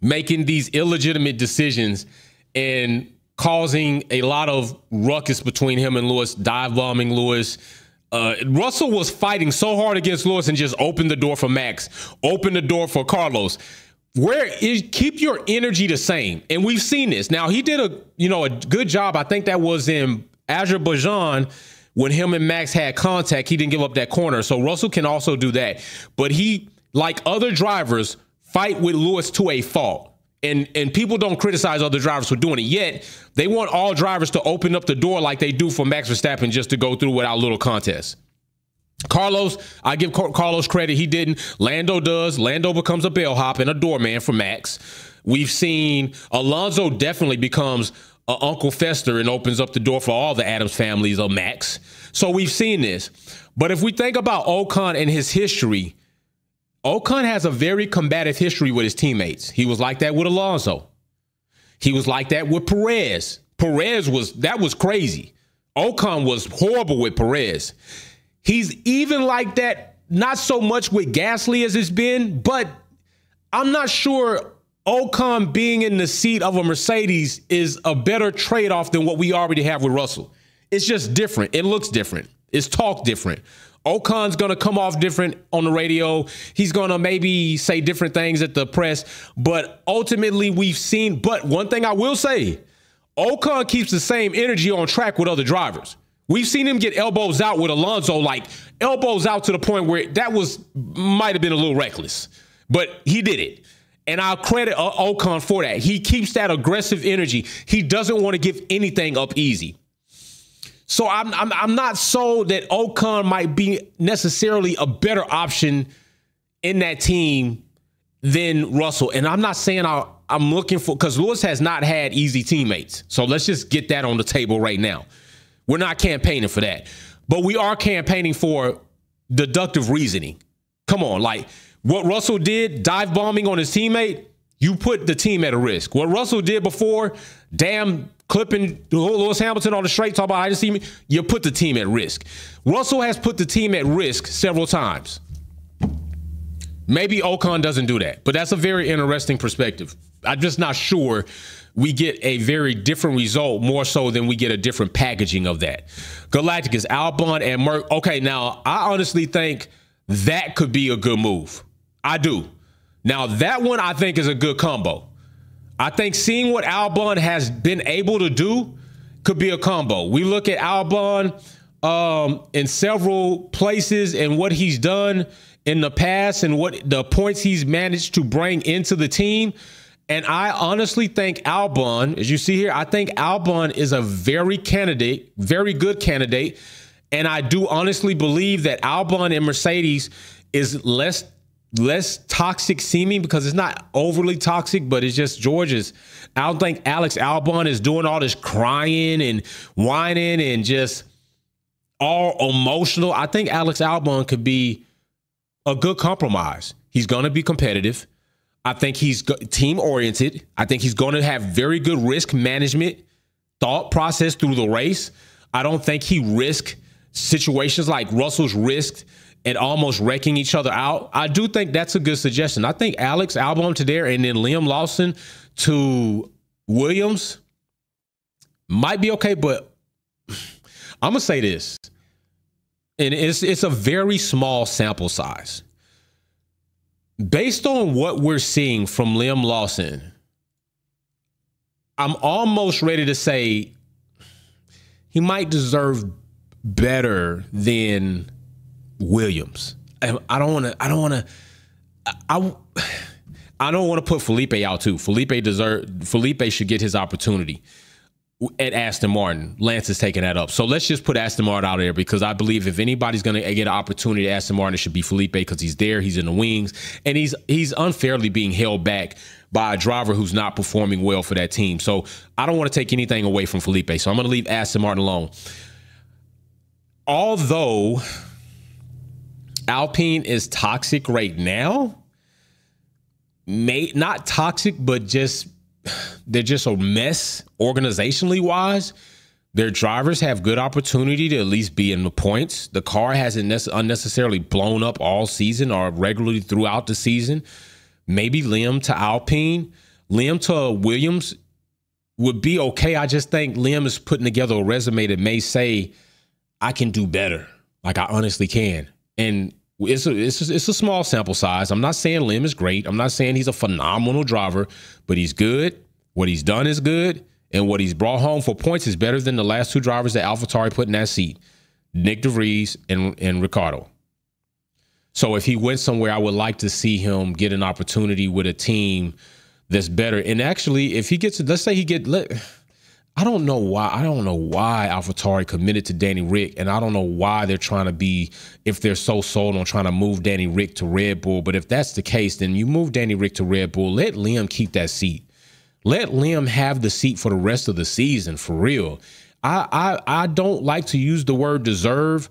making these illegitimate decisions and causing a lot of ruckus between him and Lewis, dive bombing Lewis, uh, Russell was fighting so hard against Lewis and just opened the door for Max, opened the door for Carlos. Where is keep your energy the same? And we've seen this. Now he did a you know a good job. I think that was in Azerbaijan when him and Max had contact. He didn't give up that corner. So Russell can also do that. But he, like other drivers, fight with Lewis to a fault. And and people don't criticize other drivers for doing it. Yet they want all drivers to open up the door like they do for Max Verstappen just to go through without little contest. Carlos, I give Carlos credit. He didn't. Lando does. Lando becomes a bellhop and a doorman for Max. We've seen Alonso definitely becomes a Uncle Fester and opens up the door for all the Addams families of Max. So we've seen this. But if we think about Ocon and his history, Ocon has a very combative history with his teammates. He was like that with Alonso. He was like that with Perez. Perez was that was crazy. Ocon was horrible with Perez. He's even like that, not so much with Gasly as it's been, but I'm not sure Ocon being in the seat of a Mercedes is a better trade off than what we already have with Russell. It's just different. It looks different. It's talk different. Ocon's to come off different on the radio. He's to maybe say different things at the press, but ultimately we've seen. But one thing I will say Ocon keeps the same energy on track with other drivers. We've seen him get elbows out with Alonso, like elbows out to the point where that was might have been a little reckless, but he did it. And I'll credit uh, Ocon for that. He keeps that aggressive energy. He doesn't want to give anything up easy. So I'm, I'm, I'm not sold that Ocon might be necessarily a better option in that team than Russell. And I'm not saying I, I'm looking for because Lewis has not had easy teammates. So let's just get that on the table right now. We're not campaigning for that. But we are campaigning for deductive reasoning. Come on, like what Russell did, dive bombing on his teammate, you put the team at a risk. What Russell did before, damn clipping Lewis Hamilton on the straight, talk about I just see me, you put the team at risk. Russell has put the team at risk several times. Maybe Ocon doesn't do that, but that's a very interesting perspective. I'm just not sure we get a very different result more so than we get a different packaging of that. Galacticus, Albon, and Merc. Okay, now I honestly think that could be a good move. I do. Now that one I think is a good combo. I think seeing what Albon has been able to do could be a combo. We look at Albon um, in several places and what he's done in the past and what the points he's managed to bring into the team. And I honestly think Albon, as you see here, I think Albon is a very candidate, very good candidate. And I do honestly believe that Albon and Mercedes is less less toxic seeming because it's not overly toxic, but it's just George's. I don't think Alex Albon is doing all this crying and whining and just all emotional. I think Alex Albon could be a good compromise. He's going to be competitive. I think he's team oriented. I think he's going to have very good risk management thought process through the race. I don't think he risk situations like Russell's risked and almost wrecking each other out. I do think that's a good suggestion. I think Alex Albon to there and then Liam Lawson to Williams might be okay, but I'm gonna say this. And it's it's a very small sample size based on what we're seeing from Liam Lawson, I'm almost ready to say he might deserve better than Williams. I don't want to. I don't want to. I. I don't want to put Felipe out too. Felipe deserve. Felipe should get his opportunity at Aston Martin. Lance is taking that up. So let's just put Aston Martin out there because I believe if anybody's going to get an opportunity at Aston Martin, it should be Felipe because he's there, he's in the wings, and he's he's unfairly being held back by a driver who's not performing well for that team. So I don't want to take anything away from Felipe. So I'm going to leave Aston Martin alone. Although Alpine is toxic right now, may not toxic, but just they're just a mess organizationally wise. Their drivers have good opportunity to at least be in the points. The car hasn't unnecessarily blown up all season or regularly throughout the season. Maybe Liam to Alpine, Liam to Williams would be okay. I just think Liam is putting together a resume that may say, I can do better. Like I honestly can. And it's a, it's a, it's a small sample size. I'm not saying Lim is great. I'm not saying he's a phenomenal driver, but he's good. What he's done is good, and what he's brought home for points is better than the last two drivers that AlphaTauri put in that seat, Nick de Vries and and Ricciardo. So if he went somewhere, I would like to see him get an opportunity with a team that's better. And actually, if he gets, let's say he get, let, I don't know why. I don't know why AlphaTauri committed to Danny Rick, and I don't know why they're trying to be, if they're so sold on trying to move Danny Rick to Red Bull. But if that's the case, then you move Danny Rick to Red Bull. Let Liam keep that seat. Let Liam have the seat for the rest of the season, for real. I I, I don't like to use the word deserve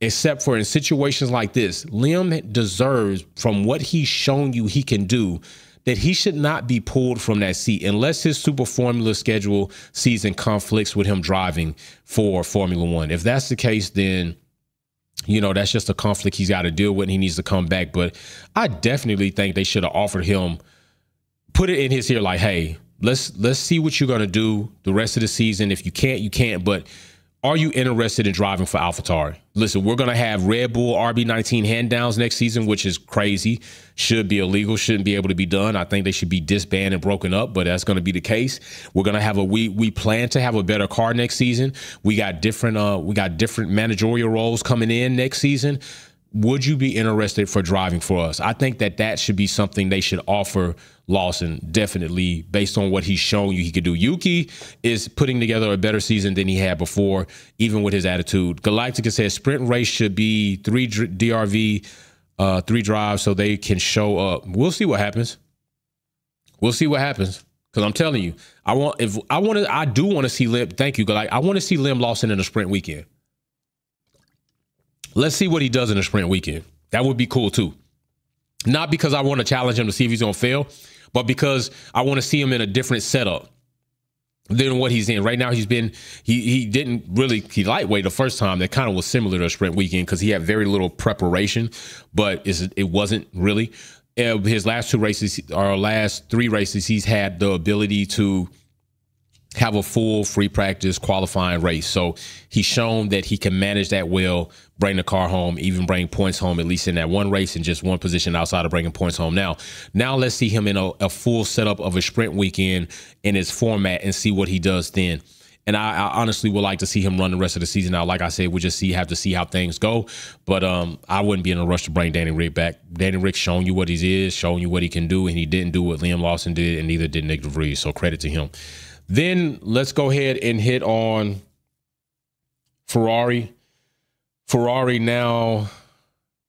except for in situations like this. Liam deserves, from what he's shown you he can do, that he should not be pulled from that seat unless his super formula schedule season conflicts with him driving for Formula One. If that's the case, then you know that's just a conflict he's got to deal with and he needs to come back. But I definitely think they should have offered him, put it in his ear like, hey, let's let's see what you're gonna do the rest of the season. If you can't, you can't. But are you interested in driving for AlphaTauri? Listen, we're going to have Red Bull RB19 hand downs next season, which is crazy. Should be illegal, shouldn't be able to be done. I think they should be disbanded and broken up, but that's going to be the case. We're going to have a we we plan to have a better car next season. We got different uh we got different managerial roles coming in next season would you be interested for driving for us? I think that that should be something they should offer Lawson definitely based on what he's shown you he could do. Yuki is putting together a better season than he had before, even with his attitude. Galactica says sprint race should be three DRV, uh, three drives so they can show up. We'll see what happens. We'll see what happens. Cause I'm telling you, I want if I want to, I do want to see Lim. Thank you, I want to see Lim Lawson in a sprint weekend. Let's see what he does in a sprint weekend. That would be cool too. Not because I want to challenge him to see if he's going to fail, but because I want to see him in a different setup than what he's in right now. He's been he he didn't really he lightweight the first time. That kind of was similar to a sprint weekend because he had very little preparation, but it wasn't really. Uh, his last two races, or last three races, he's had the ability to have a full free practice qualifying race. So he's shown that he can manage that well, bring the car home, even bring points home, at least in that one race and just one position outside of bringing points home. Now, now let's see him in a, a full setup of a sprint weekend in his format and see what he does then. And I, I, honestly would like to see him run the rest of the season. Now, like I said, we just see have to see how things go. But um, I wouldn't be in a rush to bring Danny Rick back. Danny Rick showing you what he is, showing you what he can do, and he didn't do what Liam Lawson did, and neither did Nick DeVries. So credit to him. Then let's go ahead and hit on Ferrari. Ferrari now.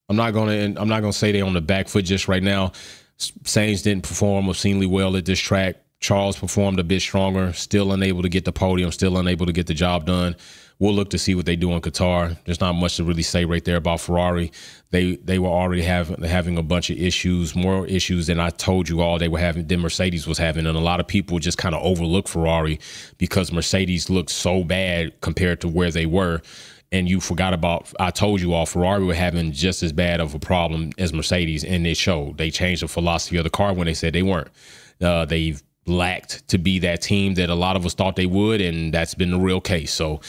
I'm not gonna. I'm not gonna say they're on the back foot just right now. Sainz didn't perform obscenely well at this track. Charles performed a bit stronger, still unable to get the podium, still unable to get the job done. We'll look to see what they do in Qatar. There's not much to really say right there about Ferrari. They they were already having having a bunch of issues, more issues than I told you all they were having. Than Mercedes was having, and a lot of people just kind of overlook Ferrari because Mercedes looked so bad compared to where they were and you forgot about I told you all Ferrari were having just as bad of a problem as Mercedes and it showed. They changed the philosophy of the car when they said they weren't. Uh, they've lacked to be that team that a lot of us thought they would, and that's been the real case. So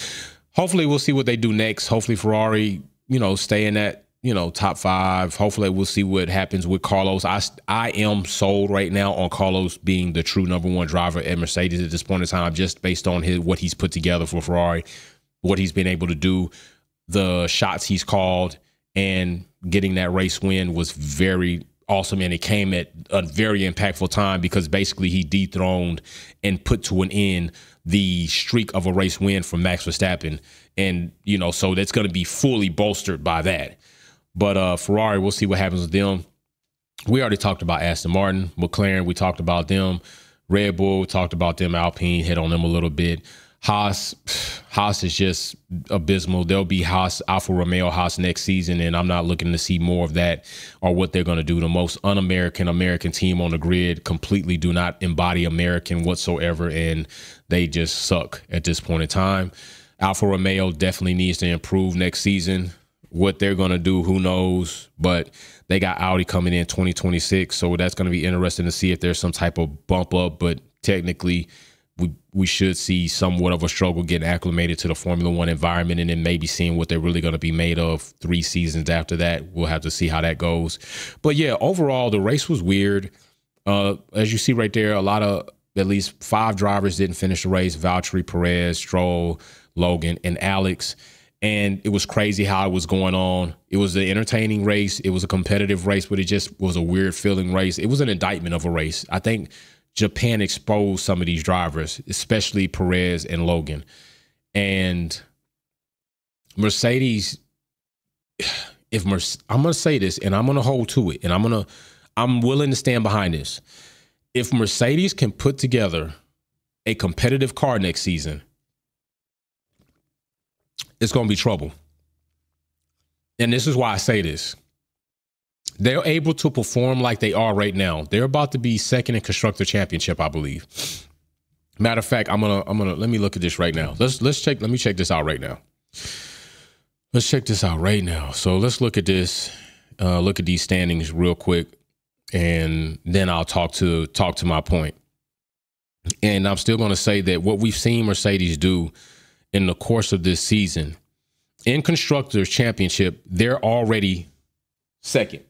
hopefully we'll see what they do next. Hopefully Ferrari, you know, stay in that you know top five. Hopefully we'll see what happens with Carlos. I I am sold right now on Carlos being the true number one driver at Mercedes at this point in time, just based on his what he's put together for Ferrari, what he's been able to do, the shots he's called, and getting that race win was very awesome and it came at a very impactful time because basically he dethroned and put to an end the streak of a race win from Max Verstappen. And you know so that's going to be fully bolstered by that. But uh Ferrari we'll see what happens with them. We already talked about Aston Martin McLaren we talked about them. Red Bull we talked about them. Alpine hit on them a little bit Haas, Haas is just abysmal. There'll be Haas, Alfa Romeo Haas next season, and I'm not looking to see more of that or what they're going to do. The most un-American American team on the grid completely do not embody American whatsoever, and they just suck at this point in time. Alfa Romeo definitely needs to improve next season. What they're going to do, who knows? But they got Audi coming in 2026, so that's going to be interesting to see if there's some type of bump up. But technically, we we should see somewhat of a struggle getting acclimated to the Formula One environment, and then maybe seeing what they're really going to be made of three seasons after that. We'll have to see how that goes. But yeah, overall, the race was weird. Uh, as you see right there, a lot of at least five drivers didn't finish the race: Valtteri, Perez, Stroll, Logan, and Alex. And it was crazy how it was going on. It was an entertaining race. It was a competitive race, but it just was a weird feeling race. It was an indictment of a race. I think Japan exposed some of these drivers, especially Perez and Logan. And Mercedes, if Mer- I'm going to say this and I'm going to hold to it and I'm going to, I'm willing to stand behind this. If Mercedes can put together a competitive car next season, it's going to be trouble. And this is why I say this. They're able to perform like they are right now. They're about to be second in constructor championship, I believe. Matter of fact, I'm gonna I'm gonna let me look at this right now. Let's let's check. Let me check this out right now. Let's check this out right now. So let's look at this. Uh, look at these standings real quick, and then I'll talk to talk to my point. And I'm still going to say that what we've seen Mercedes do in the course of this season in constructors championship, they're already second.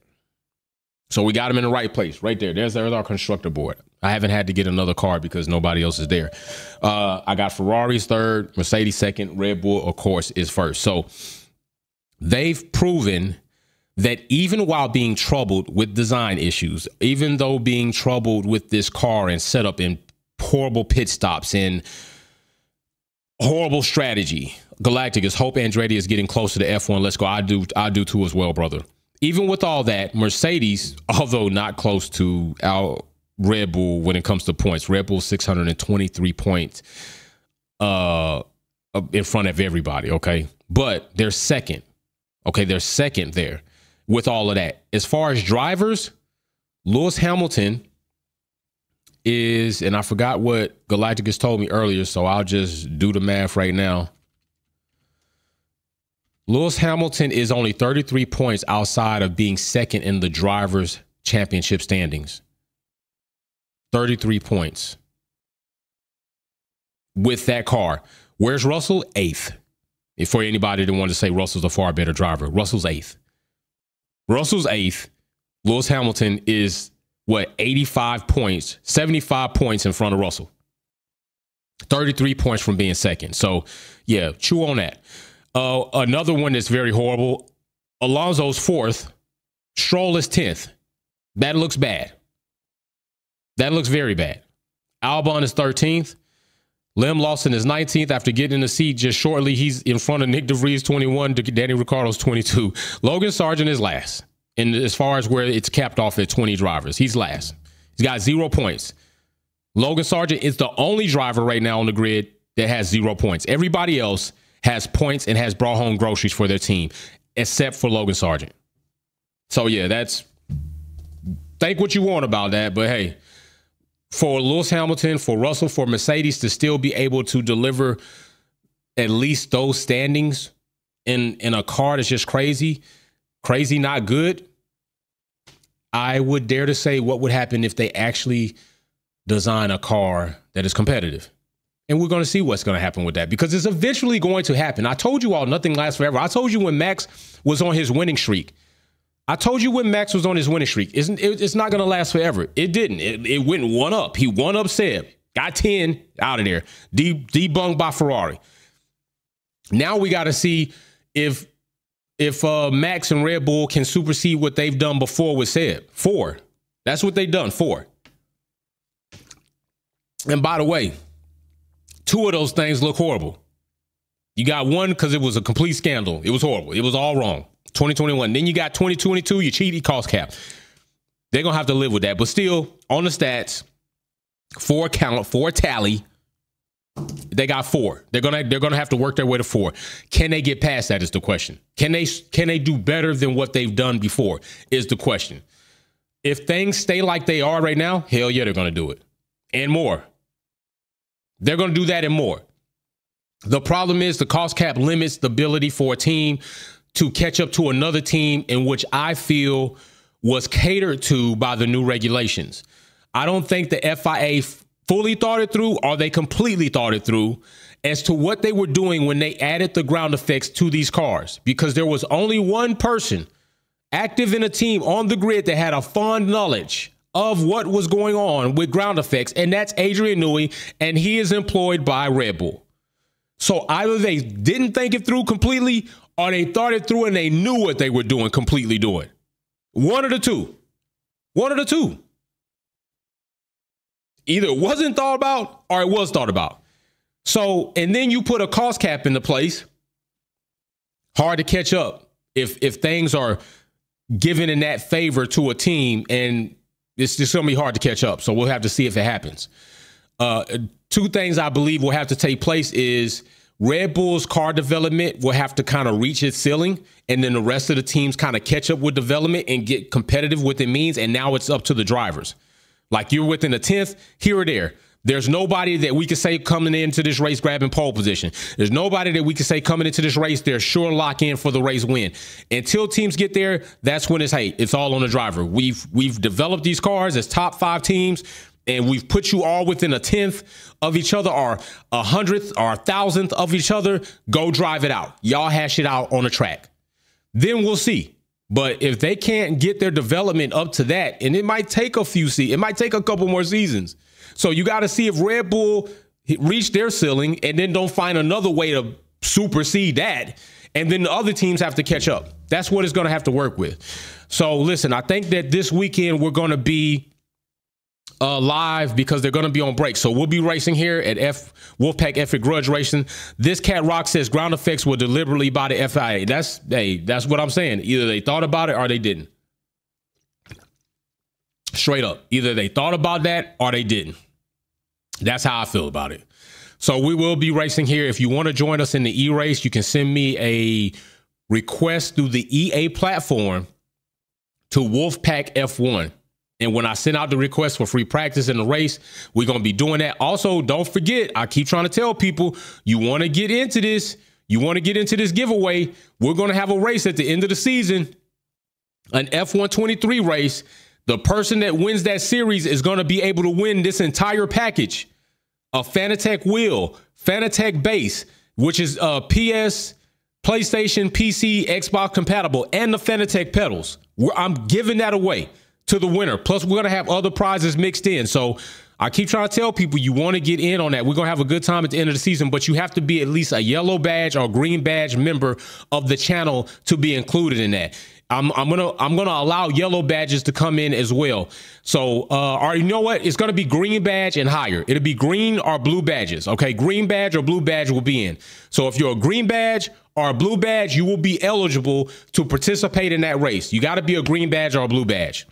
So we got them in the right place, right there. There's, there's our constructor board. I haven't had to get another car because nobody else is there. Uh, I got Ferrari's third, Mercedes second, Red Bull, of course, is first. So they've proven that even while being troubled with design issues, even though being troubled with this car and setup and horrible pit stops and horrible strategy, Galacticus, hope Andretti is getting closer to F1. Let's go. I do I do too as well, brother. Even with all that, Mercedes, although not close to our Red Bull when it comes to points, Red Bull 623 points uh in front of everybody, okay? But they're second. Okay, they're second there with all of that. As far as drivers, Lewis Hamilton is, and I forgot what Galacticus told me earlier, so I'll just do the math right now. Lewis Hamilton is only 33 points outside of being second in the drivers' championship standings. 33 points with that car. Where's Russell? Eighth. If For anybody that wanted to say Russell's a far better driver, Russell's eighth. Russell's eighth. Lewis Hamilton is what 85 points, 75 points in front of Russell. 33 points from being second. So, yeah, chew on that. Uh, another one that's very horrible. Alonso's fourth. Stroll is 10th. That looks bad. That looks very bad. Albon is 13th. Liam Lawson is 19th after getting in the seat just shortly. He's in front of Nick de Vries 21, Danny Ricciardo's 22. Logan Sargeant is last. And as far as where it's capped off at 20 drivers, he's last. He's got zero points. Logan Sargeant is the only driver right now on the grid that has zero points. Everybody else has points and has brought home groceries for their team, except for Logan Sargeant. So yeah, that's think what you want about that, but hey, for Lewis Hamilton, for Russell, for Mercedes to still be able to deliver at least those standings in in a car that's just crazy, crazy not good. I would dare to say what would happen if they actually design a car that is competitive. And we're going to see what's going to happen with that because it's eventually going to happen. I told you all nothing lasts forever. I told you when Max was on his winning streak. I told you when Max was on his winning streak. Isn't it's not going to last forever. It didn't. It, it, went one up. He one up Seb. Got 10 out of there. De- debunked by Ferrari. Now we got to see if if uh, Max and Red Bull can supersede what they've done before with Seb. Four. That's what they've done. Four. And by the way, Two of those things look horrible. You got one because it was a complete scandal. It was horrible. It was all wrong. 2021. Then you got 2022, you cheated cost cap. They're gonna have to live with that. But still, on the stats, four count, four tally. They got four. They're gonna they're gonna have to work their way to four. Can they get past that? Is the question. Can they can they do better than what they've done before? Is the question. If things stay like they are right now, hell yeah, they're gonna do it. And more. They're going to do that and more. The problem is the cost cap limits the ability for a team to catch up to another team in which I feel was catered to by the new regulations. I don't think the FIA fully thought it through or they completely thought it through as to what they were doing when they added the ground effects to these cars because there was only one person active in a team on the grid that had a fond knowledge of what was going on with ground effects, and that's Adrian Newey, and he is employed by Red Bull. So either they didn't think it through completely, or they thought it through and they knew what they were doing, completely doing. One of the two. One of the two. Either it wasn't thought about or it was thought about. So, and then you put a cost cap into place. Hard to catch up if if things are given in that favor to a team, and it's just gonna be hard to catch up. So we'll have to see if it happens. Uh, two things I believe will have to take place is Red Bull's car development will have to kind of reach its ceiling, and then the rest of the teams kind of catch up with development and get competitive with it means. And now it's up to the drivers. Like you're within a tenth here or there. There's nobody that we can say coming into this race grabbing pole position. There's nobody that we can say coming into this race they're sure lock in for the race win. Until teams get there, that's when it's hey, it's all on the driver. We've we've developed these cars as top five teams and we've put you all within a tenth of each other or a hundredth or a thousandth of each other, go drive it out. Y'all hash it out on the track. Then we'll see. But if they can't get their development up to that, and it might take a few seasons, it might take a couple more seasons. So you got to see if Red Bull reach their ceiling and then don't find another way to supersede that. And then the other teams have to catch up. That's what it's going to have to work with. So listen, I think that this weekend we're going to be uh, live because they're going to be on break. So we'll be racing here at F Wolfpack F Grudge Racing. This cat rock says ground effects were deliberately by the FIA. That's hey, that's what I'm saying. Either they thought about it or they didn't. Straight up, either they thought about that or they didn't. That's how I feel about it. So we will be racing here. If you want to join us in the e race, you can send me a request through the EA platform to Wolfpack F1. And when I send out the request for free practice in the race, we're going to be doing that. Also, don't forget, I keep trying to tell people you want to get into this, you want to get into this giveaway. We're going to have a race at the end of the season, an F123 race. The person that wins that series is going to be able to win this entire package a Fanatec wheel, Fanatec base, which is uh, PS, PlayStation, PC, Xbox compatible, and the Fanatec pedals. I'm giving that away to the winner. Plus, we're going to have other prizes mixed in. So I keep trying to tell people you want to get in on that. We're going to have a good time at the end of the season, but you have to be at least a yellow badge or green badge member of the channel to be included in that. I'm, I'm gonna I'm gonna allow yellow badges to come in as well. So, uh, or you know what? It's gonna be green badge and higher. It'll be green or blue badges. Okay, green badge or blue badge will be in. So if you're a green badge or a blue badge, you will be eligible to participate in that race. You got to be a green badge or a blue badge.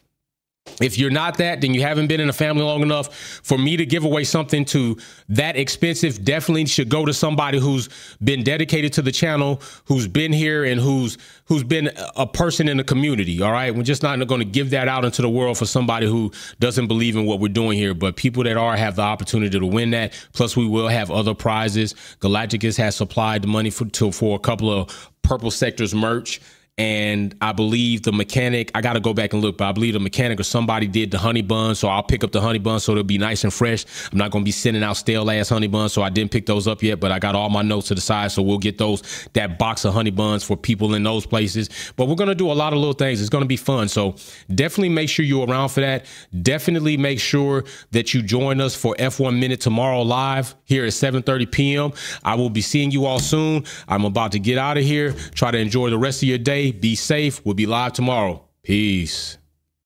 If you're not that, then you haven't been in a family long enough for me to give away something to that expensive. Definitely should go to somebody who's been dedicated to the channel, who's been here, and who's who's been a person in the community. All right, we're just not going to give that out into the world for somebody who doesn't believe in what we're doing here. But people that are have the opportunity to win that. Plus, we will have other prizes. Galacticus has supplied the money for to, for a couple of purple sectors merch and I believe the mechanic, I got to go back and look, but I believe the mechanic or somebody did the honey bun. So I'll pick up the honey bun so it'll be nice and fresh. I'm not going to be sending out stale ass honey buns. So I didn't pick those up yet, but I got all my notes to the side. So we'll get those, that box of honey buns for people in those places. But we're going to do a lot of little things. It's going to be fun. So definitely make sure you're around for that. Definitely make sure that you join us for F1 Minute tomorrow live here at 7.30 p.m. I will be seeing you all soon. I'm about to get out of here. Try to enjoy the rest of your day. Be safe. We'll be live tomorrow. Peace.